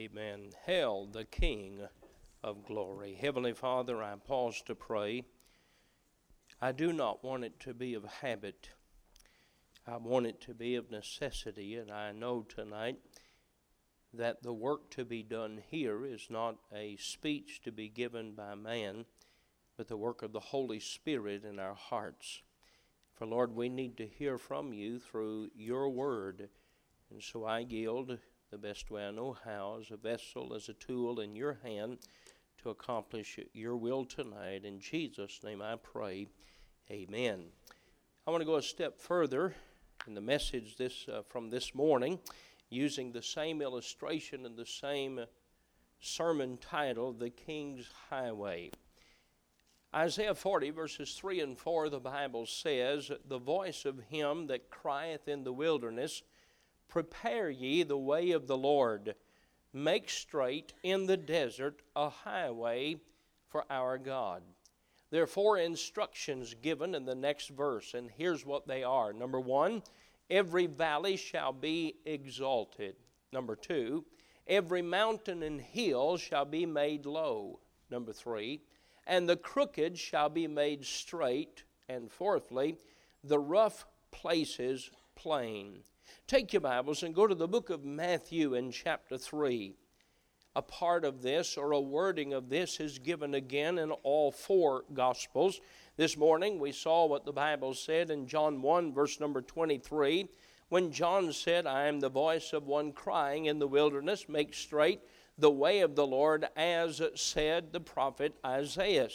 Amen. Hail the King of glory. Heavenly Father, I pause to pray. I do not want it to be of habit. I want it to be of necessity, and I know tonight that the work to be done here is not a speech to be given by man, but the work of the Holy Spirit in our hearts. For Lord, we need to hear from you through your word. And so I yield the best way I know how as a vessel, as a tool in your hand to accomplish your will tonight. In Jesus' name I pray. Amen. I want to go a step further in the message this uh, from this morning using the same illustration and the same sermon title, The King's Highway. Isaiah 40, verses 3 and 4, the Bible says, The voice of him that crieth in the wilderness, Prepare ye the way of the Lord, make straight in the desert a highway for our God. There are four instructions given in the next verse, and here's what they are. Number one, every valley shall be exalted. Number two, every mountain and hill shall be made low. Number three, and the crooked shall be made straight. And fourthly, the rough places plain. Take your Bibles and go to the book of Matthew in chapter 3. A part of this or a wording of this is given again in all four Gospels. This morning we saw what the Bible said in John 1, verse number 23, when John said, I am the voice of one crying in the wilderness, make straight the way of the Lord, as said the prophet Isaiah.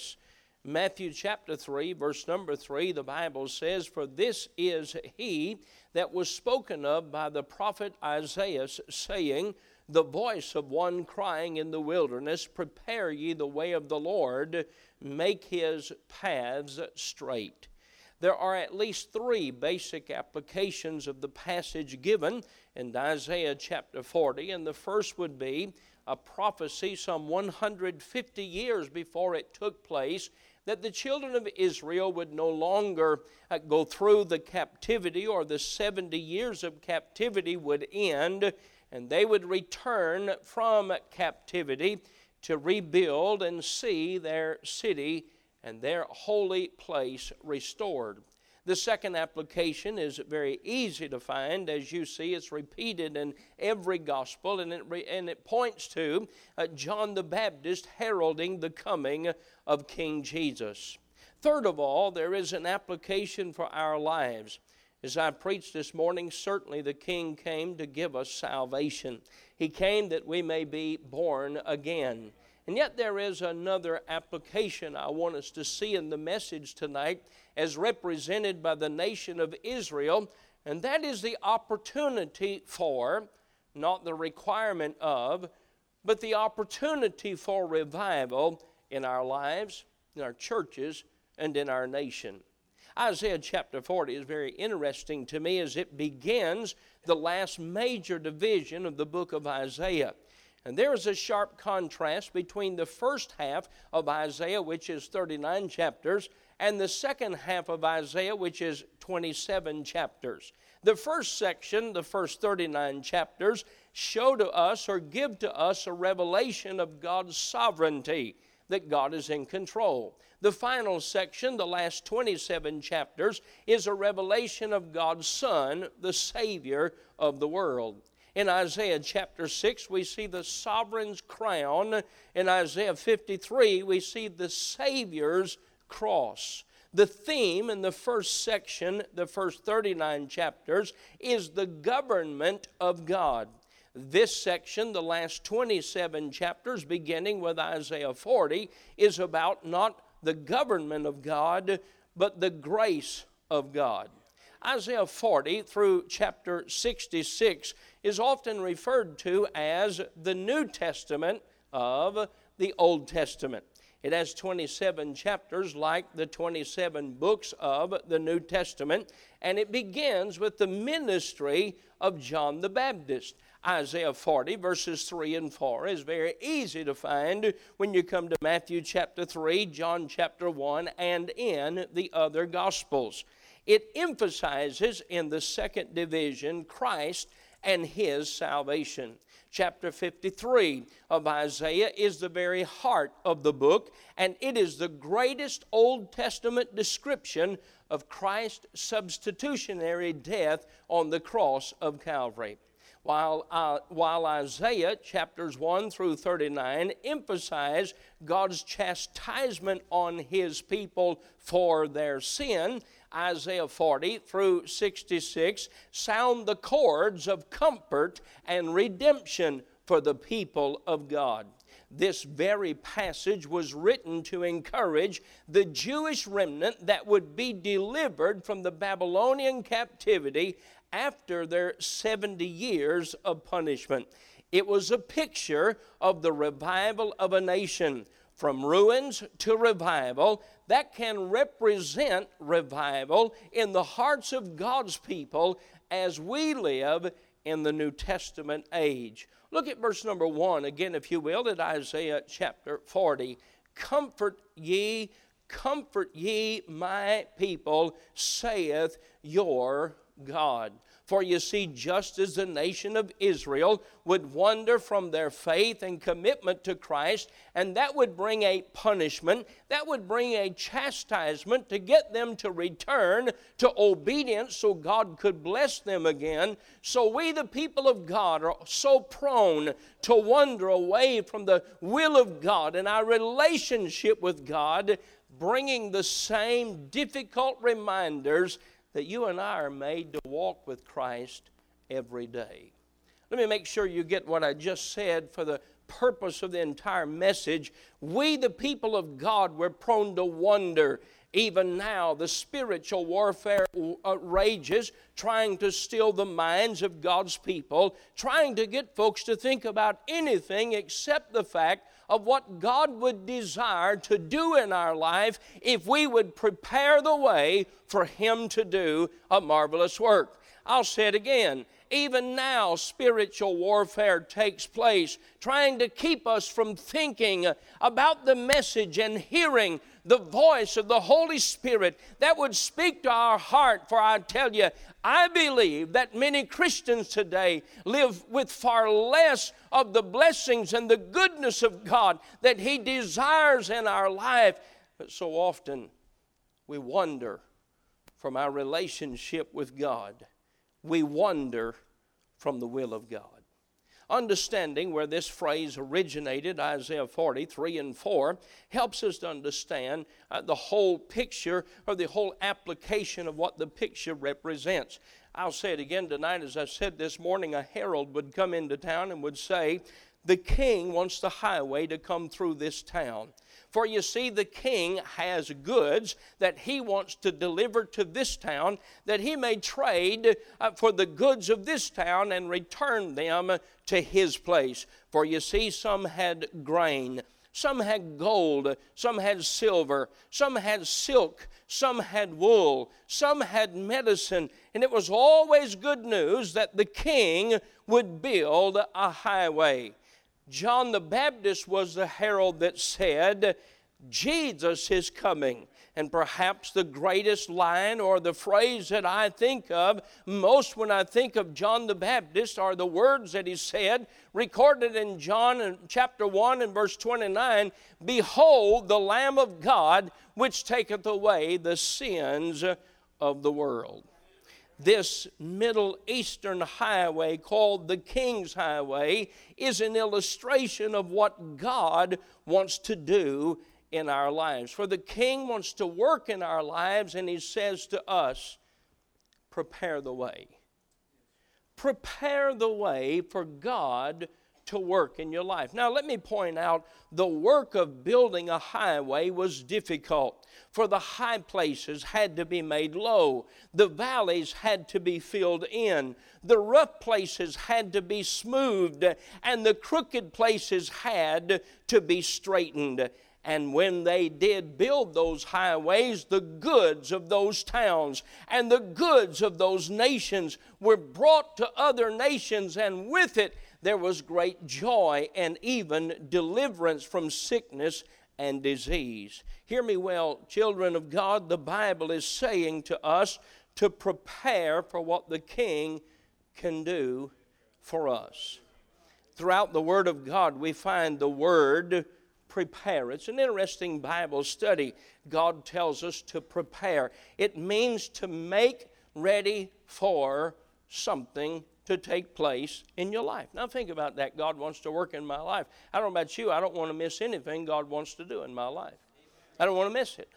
Matthew chapter 3, verse number 3, the Bible says, For this is he that was spoken of by the prophet Isaiah, saying, The voice of one crying in the wilderness, Prepare ye the way of the Lord, make his paths straight. There are at least three basic applications of the passage given in Isaiah chapter 40, and the first would be a prophecy some 150 years before it took place that the children of Israel would no longer uh, go through the captivity or the 70 years of captivity would end and they would return from captivity to rebuild and see their city and their holy place restored. The second application is very easy to find. As you see, it's repeated in every gospel, and it, re, and it points to uh, John the Baptist heralding the coming of King Jesus. Third of all, there is an application for our lives. As I preached this morning, certainly the King came to give us salvation. He came that we may be born again. And yet, there is another application I want us to see in the message tonight, as represented by the nation of Israel, and that is the opportunity for, not the requirement of, but the opportunity for revival in our lives, in our churches, and in our nation. Isaiah chapter 40 is very interesting to me as it begins the last major division of the book of Isaiah. And there is a sharp contrast between the first half of Isaiah, which is 39 chapters, and the second half of Isaiah, which is 27 chapters. The first section, the first 39 chapters, show to us or give to us a revelation of God's sovereignty, that God is in control. The final section, the last 27 chapters, is a revelation of God's Son, the Savior of the world. In Isaiah chapter 6, we see the sovereign's crown. In Isaiah 53, we see the Savior's cross. The theme in the first section, the first 39 chapters, is the government of God. This section, the last 27 chapters, beginning with Isaiah 40, is about not the government of God, but the grace of God. Isaiah 40 through chapter 66 is often referred to as the New Testament of the Old Testament. It has 27 chapters, like the 27 books of the New Testament, and it begins with the ministry of John the Baptist. Isaiah 40, verses 3 and 4, is very easy to find when you come to Matthew chapter 3, John chapter 1, and in the other Gospels. It emphasizes in the second division Christ and his salvation. Chapter 53 of Isaiah is the very heart of the book, and it is the greatest Old Testament description of Christ's substitutionary death on the cross of Calvary while, uh, while Isaiah chapters 1 through 39 emphasize God's chastisement on his people for their sin, Isaiah 40 through 66 sound the chords of comfort and redemption for the people of God. This very passage was written to encourage the Jewish remnant that would be delivered from the Babylonian captivity after their 70 years of punishment. It was a picture of the revival of a nation from ruins to revival that can represent revival in the hearts of God's people as we live in the New Testament age. Look at verse number one again, if you will, at Isaiah chapter 40. Comfort ye, comfort ye, my people, saith your God. For you see, just as the nation of Israel would wander from their faith and commitment to Christ, and that would bring a punishment, that would bring a chastisement to get them to return to obedience so God could bless them again. So we, the people of God, are so prone to wander away from the will of God and our relationship with God, bringing the same difficult reminders that you and I are made to walk with Christ every day. Let me make sure you get what I just said for the purpose of the entire message. We, the people of God, we're prone to wonder. Even now, the spiritual warfare uh, rages, trying to steal the minds of God's people, trying to get folks to think about anything except the fact of what God would desire to do in our life if we would prepare the way for Him to do a marvelous work. I'll say it again. Even now, spiritual warfare takes place, trying to keep us from thinking about the message and hearing the voice of the Holy Spirit that would speak to our heart. For I tell you, I believe that many Christians today live with far less of the blessings and the goodness of God that He desires in our life. But so often we wonder from our relationship with God, we wander from the will of God understanding where this phrase originated, Isaiah 40, 3 and 4, helps us to understand uh, the whole picture or the whole application of what the picture represents. I'll say it again tonight. As I said this morning, a herald would come into town and would say, The king wants the highway to come through this town. For you see, the king has goods that he wants to deliver to this town that he may trade uh, for the goods of this town and return them to his place. For you see, some had grain. Some had gold, some had silver, some had silk, some had wool, some had medicine, and it was always good news that the king would build a highway. John the Baptist was the herald that said, Jesus is coming. And perhaps the greatest line or the phrase that I think of most when I think of John the Baptist are the words that he said, recorded in John chapter 1 and verse 29 Behold, the Lamb of God, which taketh away the sins of the world this Middle Eastern highway called the King's Highway is an illustration of what God wants to do in our lives. For the King wants to work in our lives, and He says to us, Prepare the way. Prepare the way for God to work in your life. Now, let me point out the work of building a highway was difficult, for the high places had to be made low, the valleys had to be filled in, the rough places had to be smoothed, and the crooked places had to be straightened. And when they did build those highways, the goods of those towns and the goods of those nations were brought to other nations, and with it there was great joy and even deliverance from sickness and disease. Hear me well, children of God, the Bible is saying to us to prepare for what the King can do for us. throughout the Word of God, we find the word prepare. It's an interesting Bible study. God tells us to prepare, it means to make ready for something to take place in your life. Now, think about that. God wants to work in my life. I don't know about you, I don't want to miss anything God wants to do in my life. I don't want to miss it.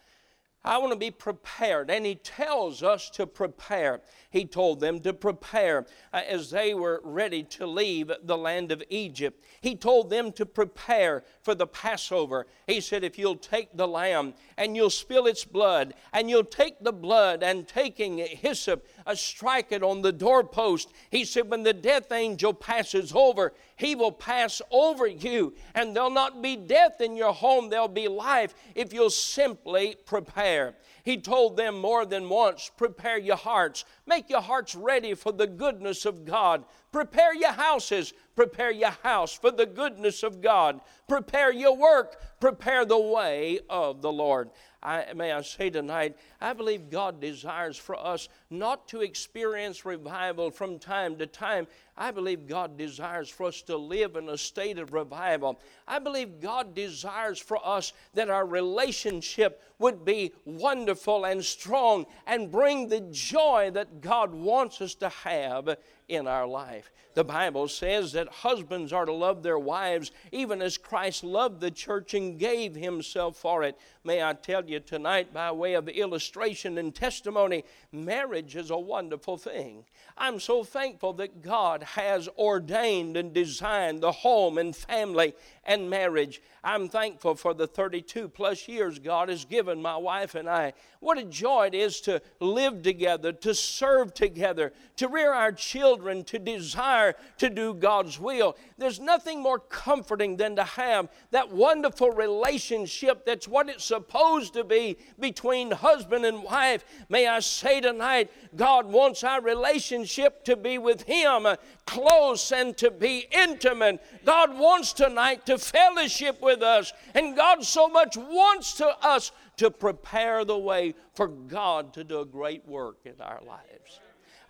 I want to be prepared. And he tells us to prepare. He told them to prepare uh, as they were ready to leave the land of Egypt. He told them to prepare for the Passover. He said, If you'll take the lamb and you'll spill its blood, and you'll take the blood and taking hyssop, uh, strike it on the doorpost. He said, When the death angel passes over, he will pass over you, and there'll not be death in your home, there'll be life if you'll simply prepare. He told them more than once prepare your hearts, make your hearts ready for the goodness of God. Prepare your houses, prepare your house for the goodness of God. Prepare your work, prepare the way of the Lord. I, may I say tonight, I believe God desires for us not to experience revival from time to time. I believe God desires for us to live in a state of revival. I believe God desires for us that our relationship would be wonderful and strong and bring the joy that God wants us to have in our life. The Bible says that husbands are to love their wives even as Christ loved the church and gave himself for it. May I tell you tonight, by way of illustration and testimony, marriage is a wonderful thing. I'm so thankful that God has ordained and designed the home and family and marriage. I'm thankful for the 32 plus years God has given my wife and I. What a joy it is to live together, to serve together, to rear our children, to desire to do God's will. There's nothing more comforting than to have that wonderful relationship that's what it's supposed to be between husband and wife. May I say tonight, God wants our relationship to be with Him close and to be intimate. God wants tonight to fellowship with us, and God so much wants to us to prepare the way for God to do a great work in our lives.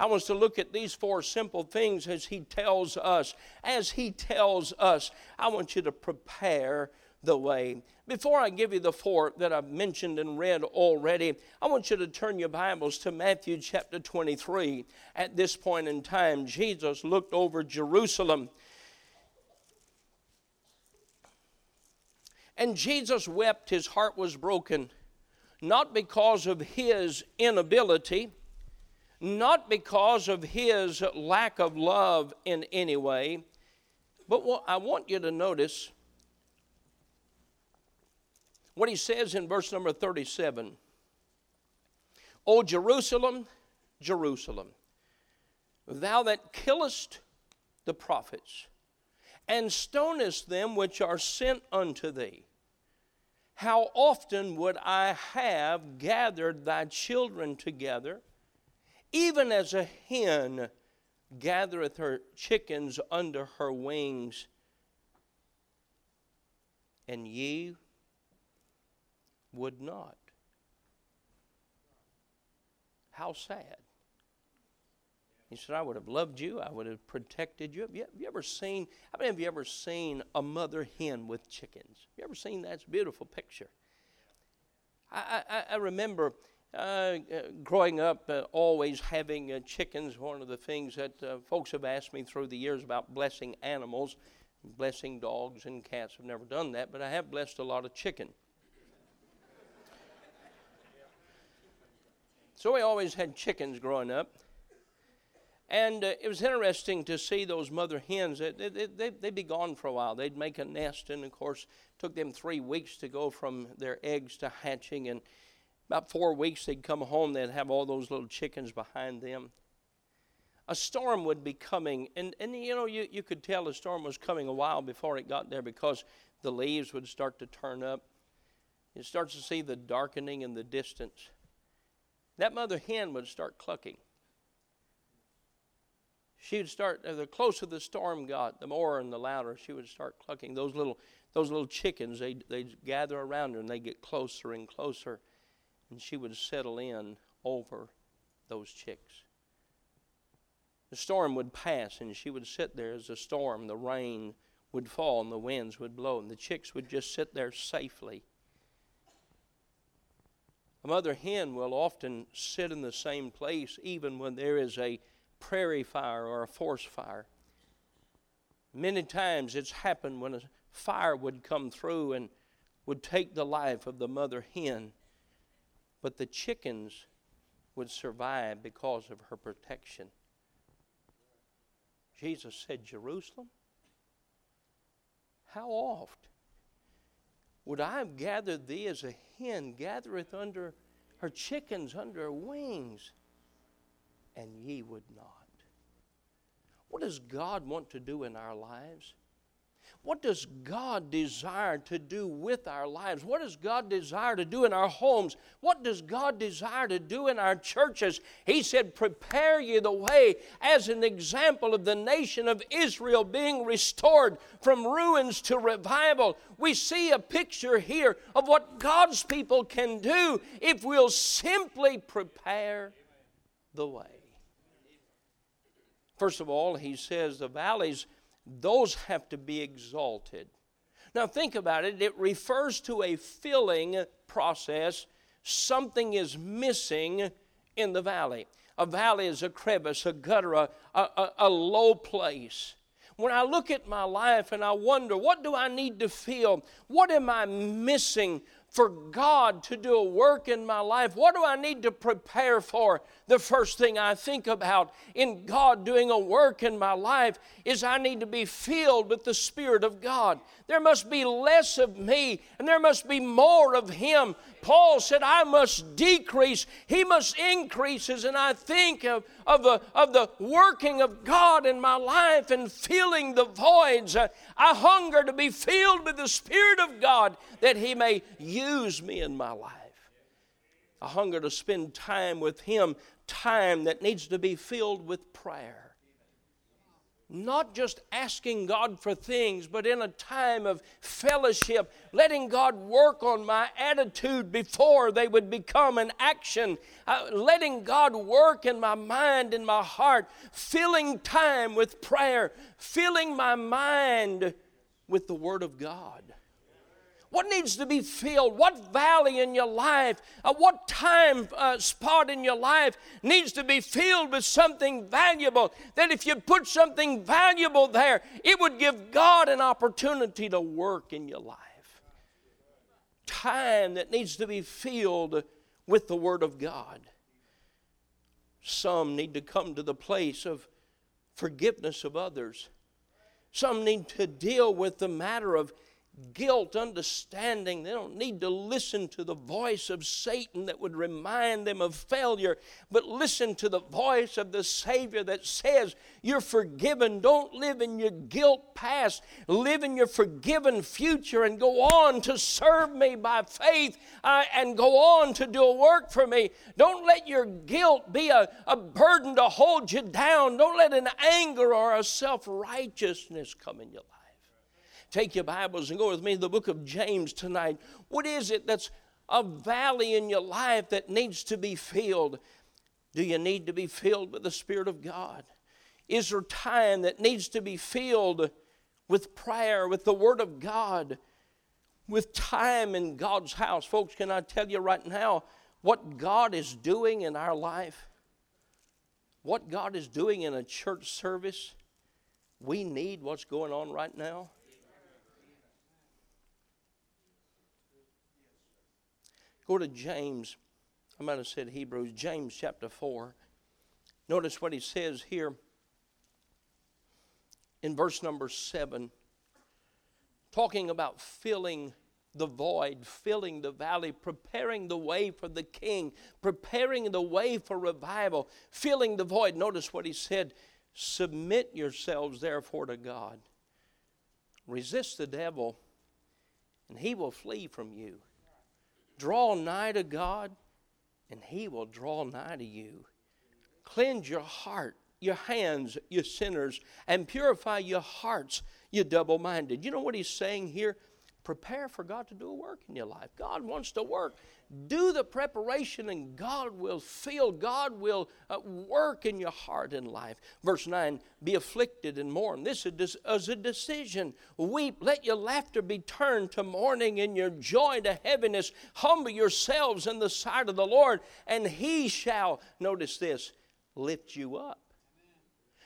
I want us to look at these four simple things as He tells us. As He tells us, I want you to prepare the way. Before I give you the four that I've mentioned and read already, I want you to turn your Bibles to Matthew chapter 23. At this point in time, Jesus looked over Jerusalem. And Jesus wept, his heart was broken, not because of his inability, not because of his lack of love in any way, but what I want you to notice what he says in verse number 37 O Jerusalem, Jerusalem, thou that killest the prophets, and stonest them which are sent unto thee. How often would I have gathered thy children together, even as a hen gathereth her chickens under her wings, and ye would not. How sad. He said, I would have loved you. I would have protected you. Have you, have you ever seen, how many of you ever seen a mother hen with chickens? Have you ever seen that? It's a beautiful picture. I, I, I remember uh, uh, growing up, uh, always having uh, chickens. One of the things that uh, folks have asked me through the years about blessing animals, blessing dogs and cats. I've never done that, but I have blessed a lot of chicken. So we always had chickens growing up. And uh, it was interesting to see those mother hens. They, they, they, would be gone for a while. They'd make a nest, and of course, took them three weeks to go from their eggs to hatching. And about four weeks, they'd come home. They'd have all those little chickens behind them. A storm would be coming, and, and you know, you, you could tell the storm was coming a while before it got there because the leaves would start to turn up. You start to see the darkening in the distance that mother hen would start clucking. She would start, uh, the closer the storm got, the more and the louder she would start clucking. Those little, those little chickens, they'd, they'd gather around her and they'd get closer and closer, and she would settle in over those chicks. The storm would pass, and she would sit there as the storm, the rain would fall, and the winds would blow, and the chicks would just sit there safely. Mother hen will often sit in the same place even when there is a prairie fire or a forest fire. Many times it's happened when a fire would come through and would take the life of the mother hen, but the chickens would survive because of her protection. Jesus said, Jerusalem, how oft would I have gathered thee as a hen gathereth under her chickens under her wings, and ye would not? What does God want to do in our lives? What does God desire to do with our lives? What does God desire to do in our homes? What does God desire to do in our churches? He said, Prepare ye the way as an example of the nation of Israel being restored from ruins to revival. We see a picture here of what God's people can do if we'll simply prepare the way. First of all, he says the valleys those have to be exalted. Now, think about it. It refers to a filling process. Something is missing in the valley. A valley is a crevice, a gutter, a, a, a low place. When I look at my life and I wonder, what do I need to feel? What am I missing for God to do a work in my life, what do I need to prepare for? The first thing I think about in God doing a work in my life is I need to be filled with the Spirit of God. There must be less of me and there must be more of Him. Paul said, I must decrease, He must increase. And I think of, of, the, of the working of God in my life and filling the voids. I hunger to be filled with the Spirit of God that He may use me in my life. I hunger to spend time with Him, time that needs to be filled with prayer not just asking God for things, but in a time of fellowship, letting God work on my attitude before they would become an action, uh, letting God work in my mind and my heart, filling time with prayer, filling my mind with the Word of God. What needs to be filled? What valley in your life, uh, what time uh, spot in your life needs to be filled with something valuable? That if you put something valuable there, it would give God an opportunity to work in your life. Time that needs to be filled with the Word of God. Some need to come to the place of forgiveness of others. Some need to deal with the matter of guilt, understanding. They don't need to listen to the voice of Satan that would remind them of failure, but listen to the voice of the Savior that says, You're forgiven. Don't live in your guilt past, live in your forgiven future and go on to serve me by faith uh, and go on to do a work for me. Don't let your guilt be a, a burden to hold you down. Don't let an anger or a self righteousness come in your life. Take your Bibles and go with me to the book of James tonight. What is it that's a valley in your life that needs to be filled? Do you need to be filled with the Spirit of God? Is there time that needs to be filled with prayer, with the Word of God, with time in God's house? Folks, can I tell you right now what God is doing in our life? What God is doing in a church service? We need what's going on right now. Go to James. I might have said Hebrews, James chapter 4. Notice what he says here in verse number 7, talking about filling the void, filling the valley, preparing the way for the king, preparing the way for revival, filling the void. Notice what he said Submit yourselves, therefore, to God. Resist the devil, and he will flee from you. Draw nigh to God, and He will draw nigh to you. Cleanse your heart, your hands, you sinners, and purify your hearts, you double minded. You know what He's saying here? Prepare for God to do a work in your life. God wants to work. Do the preparation, and God will feel, God will uh, work in your heart and life. Verse 9 Be afflicted and mourn. This is a decision. Weep. Let your laughter be turned to mourning and your joy to heaviness. Humble yourselves in the sight of the Lord, and He shall, notice this, lift you up.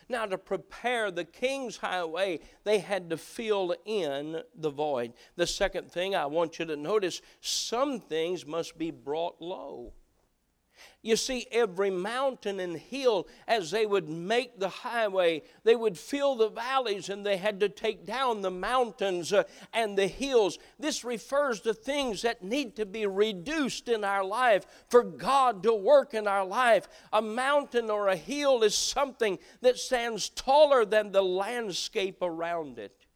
Now, to prepare the king's highway, they had to fill in the void. The second thing I want you to notice some things must be brought low. You see, every mountain and hill, as they would make the highway, they would fill the valleys and they had to take down the mountains uh, and the hills. This refers to things that need to be reduced in our life for God to work in our life. A mountain or a hill is something that stands taller than the landscape around it.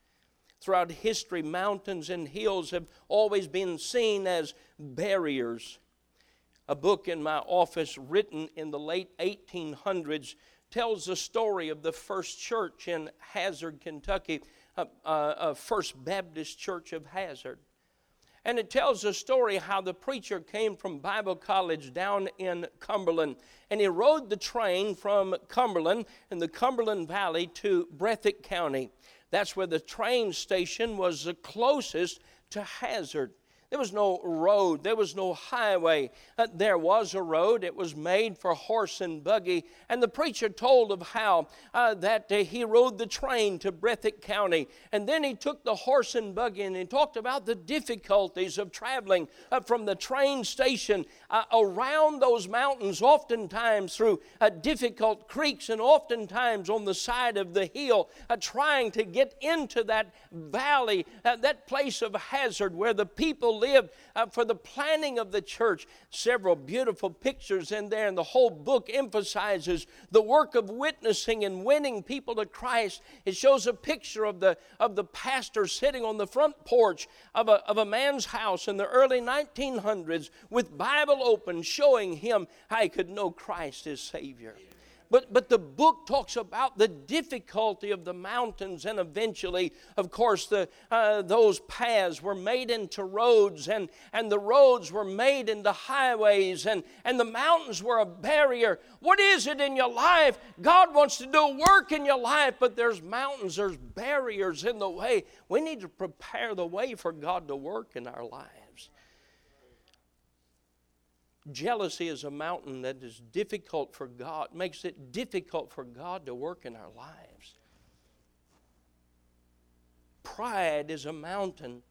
Throughout history, mountains and hills have always been seen as barriers a book in my office written in the late 1800s tells the story of the first church in Hazard, Kentucky, a, a, a First Baptist Church of Hazard. And it tells the story how the preacher came from Bible college down in Cumberland. And he rode the train from Cumberland in the Cumberland Valley to Breathitt County. That's where the train station was the closest to Hazard. There was no road, there was no highway. Uh, there was a road, it was made for horse and buggy. And the preacher told of how uh, that uh, he rode the train to Breathitt County. And then he took the horse and buggy and he talked about the difficulties of traveling uh, from the train station uh, around those mountains, oftentimes through uh, difficult creeks and oftentimes on the side of the hill, trying to get into that valley, that place of hazard where the people lived uh, for the planning of the church. Several beautiful pictures in there, and the whole book emphasizes the work of witnessing and winning people to Christ. It shows a picture of the, of the pastor sitting on the front porch of a, of a man's house in the early 1900s with Bible open, showing him how he could know Christ as Savior. But, but the book talks about the difficulty of the mountains, and eventually, of course, the, uh, those paths were made into roads, and, and the roads were made into highways, and, and the mountains were a barrier. What is it in your life? God wants to do work in your life, but there's mountains, there's barriers in the way. We need to prepare the way for God to work in our lives. Jealousy is a mountain that is difficult for God, makes it difficult for God to work in our lives. Pride is a mountain.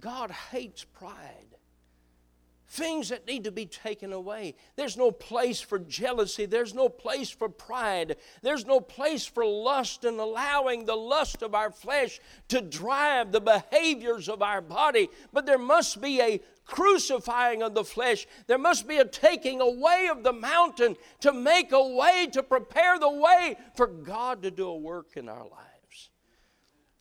God hates pride. Things that need to be taken away. There's no place for jealousy. There's no place for pride. There's no place for lust and allowing the lust of our flesh to drive the behaviors of our body. But there must be a crucifying of the flesh. There must be a taking away of the mountain to make a way, to prepare the way for God to do a work in our lives.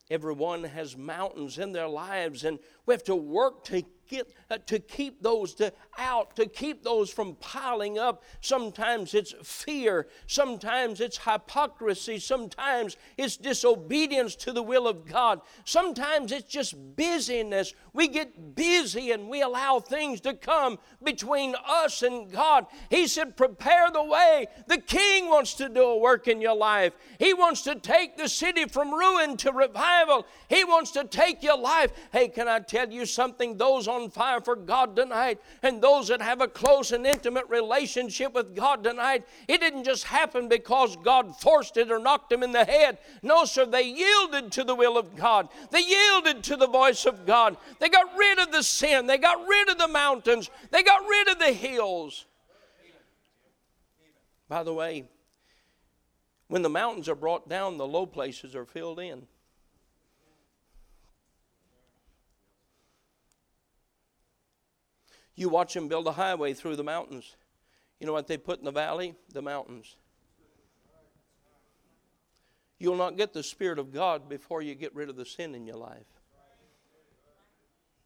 Everyone has mountains in their lives, and we have to work to get Uh, to keep those to, out, to keep those from piling up. Sometimes it's fear, sometimes it's hypocrisy, sometimes it's disobedience to the will of God, sometimes it's just busyness. We get busy and we allow things to come between us and God. He said, Prepare the way. The King wants to do a work in your life. He wants to take the city from ruin to revival. He wants to take your life. Hey, can I tell you something? Those on fire for God tonight and those that have a close and intimate relationship with God tonight, it didn't just happen because God forced it or knocked them in the head. No, sir, they yielded to the will of God. They yielded to the voice of God. They got rid of the sin. They got rid of the mountains. They got rid of the hills. By the way, when the mountains are brought down, the low places are filled in. You watch them build a highway through the mountains. You know what they put in the valley? The mountains. You'll not get the Spirit of God before you get rid of the sin in your life.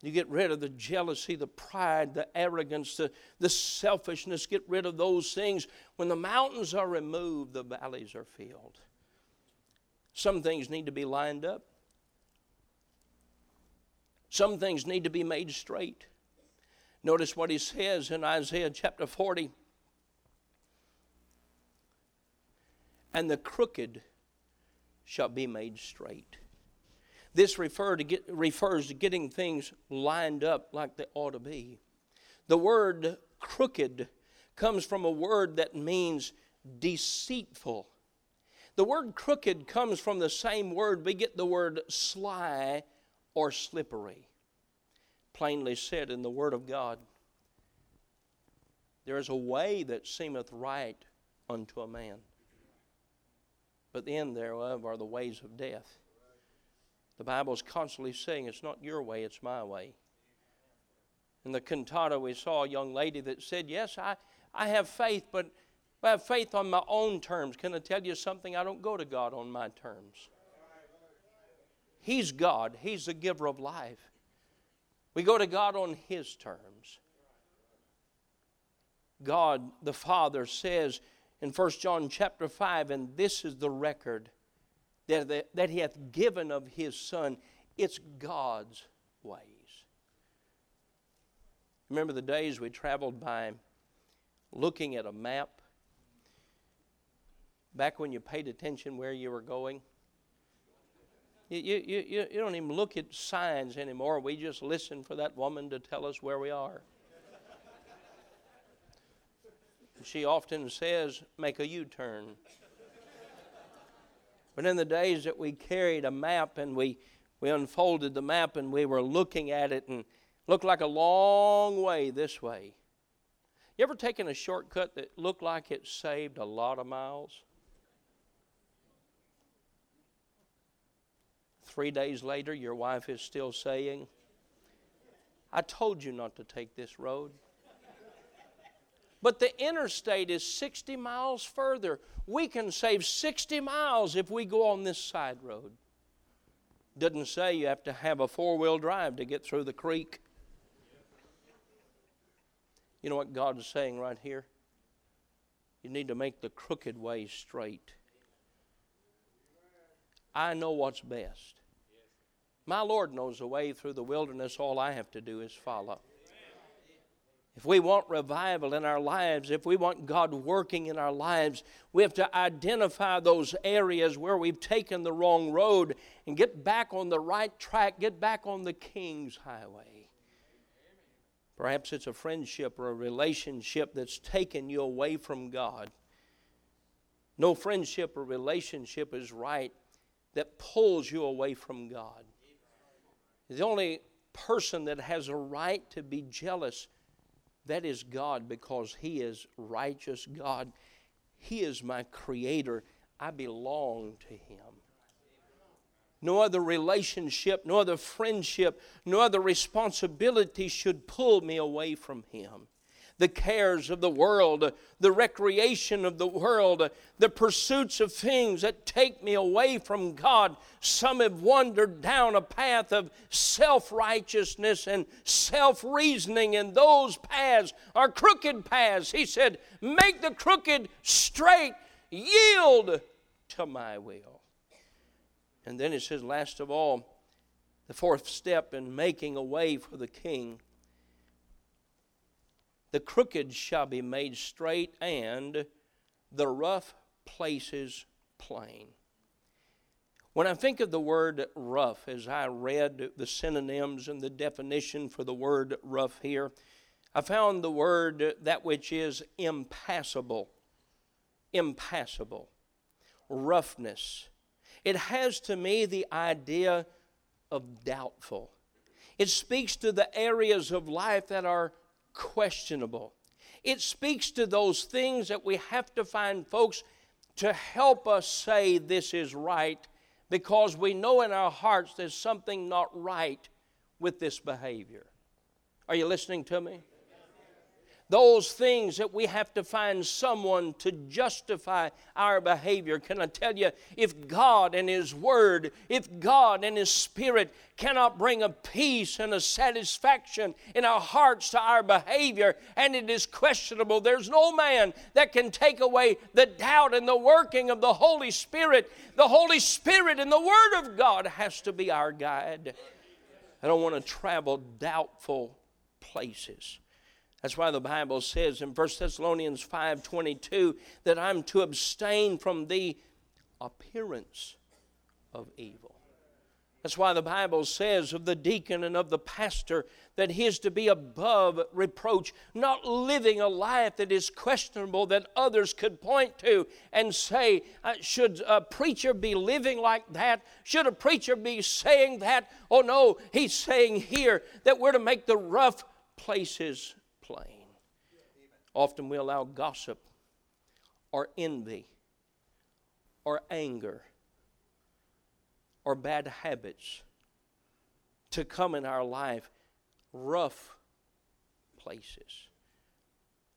You get rid of the jealousy, the pride, the arrogance, the, the selfishness. Get rid of those things. When the mountains are removed, the valleys are filled. Some things need to be lined up. Some things need to be made straight. Notice what he says in Isaiah chapter 40. And the crooked shall be made straight. This refer to get, refers to getting things lined up like they ought to be. The word crooked comes from a word that means deceitful. The word crooked comes from the same word we get the word sly or slippery. Plainly said in the Word of God, there is a way that seemeth right unto a man, but the end thereof are the ways of death. The Bible is constantly saying it's not your way, it's my way. In the cantata, we saw a young lady that said, Yes, I, I have faith, but I have faith on my own terms. Can I tell you something? I don't go to God on my terms. He's God, He's the giver of life. We go to God on His terms. God the Father says in 1 John chapter 5, and this is the record that, that, that He hath given of His Son. It's God's ways. Remember the days we traveled by looking at a map? Back when you paid attention where you were going? You, you, you, you don't even look at signs anymore. We just listen for that woman to tell us where we are. she often says, make a U turn. But in the days that we carried a map and we, we unfolded the map and we were looking at it and looked like a long way this way. You ever taken a shortcut that looked like it saved a lot of miles? Three days later, your wife is still saying, I told you not to take this road. But the interstate is 60 miles further. We can save 60 miles if we go on this side road. Doesn't say you have to have a four wheel drive to get through the creek. You know what God is saying right here? You need to make the crooked way straight. I know what's best. My Lord knows the way through the wilderness. All I have to do is follow. If we want revival in our lives, if we want God working in our lives, we have to identify those areas where we've taken the wrong road and get back on the right track, get back on the King's highway. Perhaps it's a friendship or a relationship that's taken you away from God. No friendship or relationship is right that pulls you away from God. The only person that has a right to be jealous, that is God because He is righteous God. He is my creator. I belong to Him. No other relationship, no other friendship, no other responsibility should pull me away from Him the cares of the world, the recreation of the world, the pursuits of things that take me away from God. Some have wandered down a path of self righteousness and self reasoning, and those paths are crooked paths. He said, Make the crooked straight, yield to my will. And then he says, last of all, the fourth step in making a way for the king the crooked shall be made straight, and the rough places plain. When I think of the word rough, as I read the synonyms and the definition for the word rough here, I found the word that which is impassable. Impassable. Roughness. It has to me the idea of doubtful. It speaks to the areas of life that are questionable. It speaks to those things that we have to find folks to help us say this is right because we know in our hearts there's something not right with this behavior. Are you listening to me? Those things that we have to find someone to justify our behavior. Can I tell you, if God and His Word, if God and His Spirit cannot bring a peace and a satisfaction in our hearts to our behavior, and it is questionable, there's no man that can take away the doubt and the working of the Holy Spirit. The Holy Spirit and the Word of God has to be our guide. I don't want to travel doubtful places. That's why the Bible says in 1 Thessalonians 5:22 that I'm to abstain from the appearance of evil. That's why the Bible says of the deacon and of the pastor that he is to be above reproach, not living a life that is questionable that others could point to and say, uh, Should a preacher be living like that? Should a preacher be saying that? Oh no, he's saying here that we're to make the rough places plain. Often we allow gossip or envy or anger or bad habits to come in our life, rough places.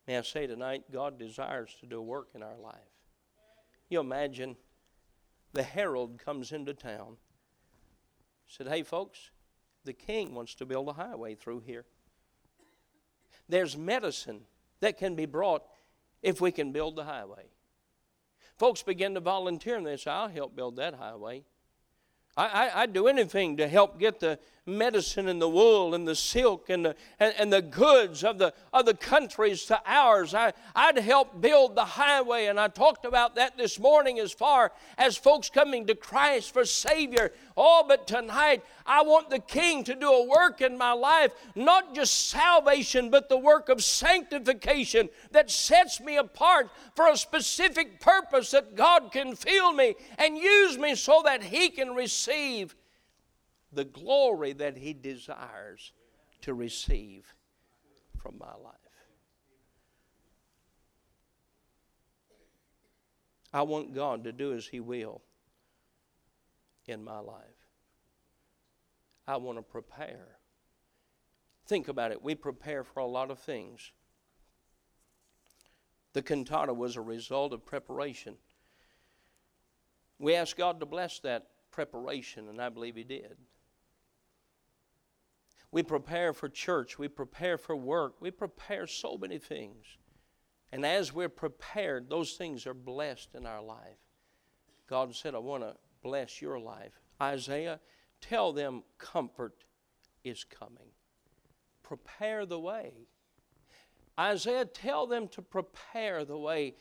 May I say tonight, God desires to do a work in our life. You imagine the herald comes into town, said, Hey, folks, the king wants to build a highway through here. There's medicine that can be brought if we can build the highway. Folks begin to volunteer and they say, I'll help build that highway. I, would do anything to help get the medicine and the wool and the silk and the, and, and, the goods of the, of the countries to ours. I, I'd help build the highway, and I talked about that this morning as far as folks coming to Christ for Savior. Oh, but tonight I want the King to do a work in my life, not just salvation, but the work of sanctification that sets me apart for a specific purpose that God can fill me and use me so that He can receive the glory that He desires to receive from my life. I want God to do as He will in my life. I want to prepare. Think about it. We prepare for a lot of things. The cantata was a result of preparation. We asked God to bless that preparation, and I believe He did. We prepare for church. We prepare for work. We prepare so many things. And as we're prepared, those things are blessed in our life. God said, I want to bless your life. Isaiah, tell them comfort is coming. Prepare the way. Isaiah, tell them to prepare the way.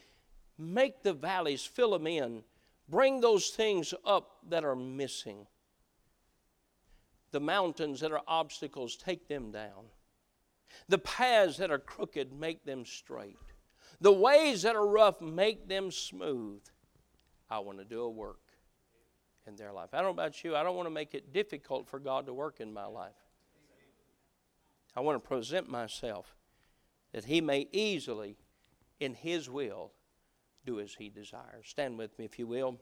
Make the valleys, fill them in. Bring those things up that are missing. The mountains that are obstacles, take them down. The paths that are crooked, make them straight. The ways that are rough, make them smooth. I want to do a work in their life. I don't know about you, I don't want to make it difficult for God to work in my life. I want to present myself that He may easily, in His will, do as He desires. Stand with me, if you will.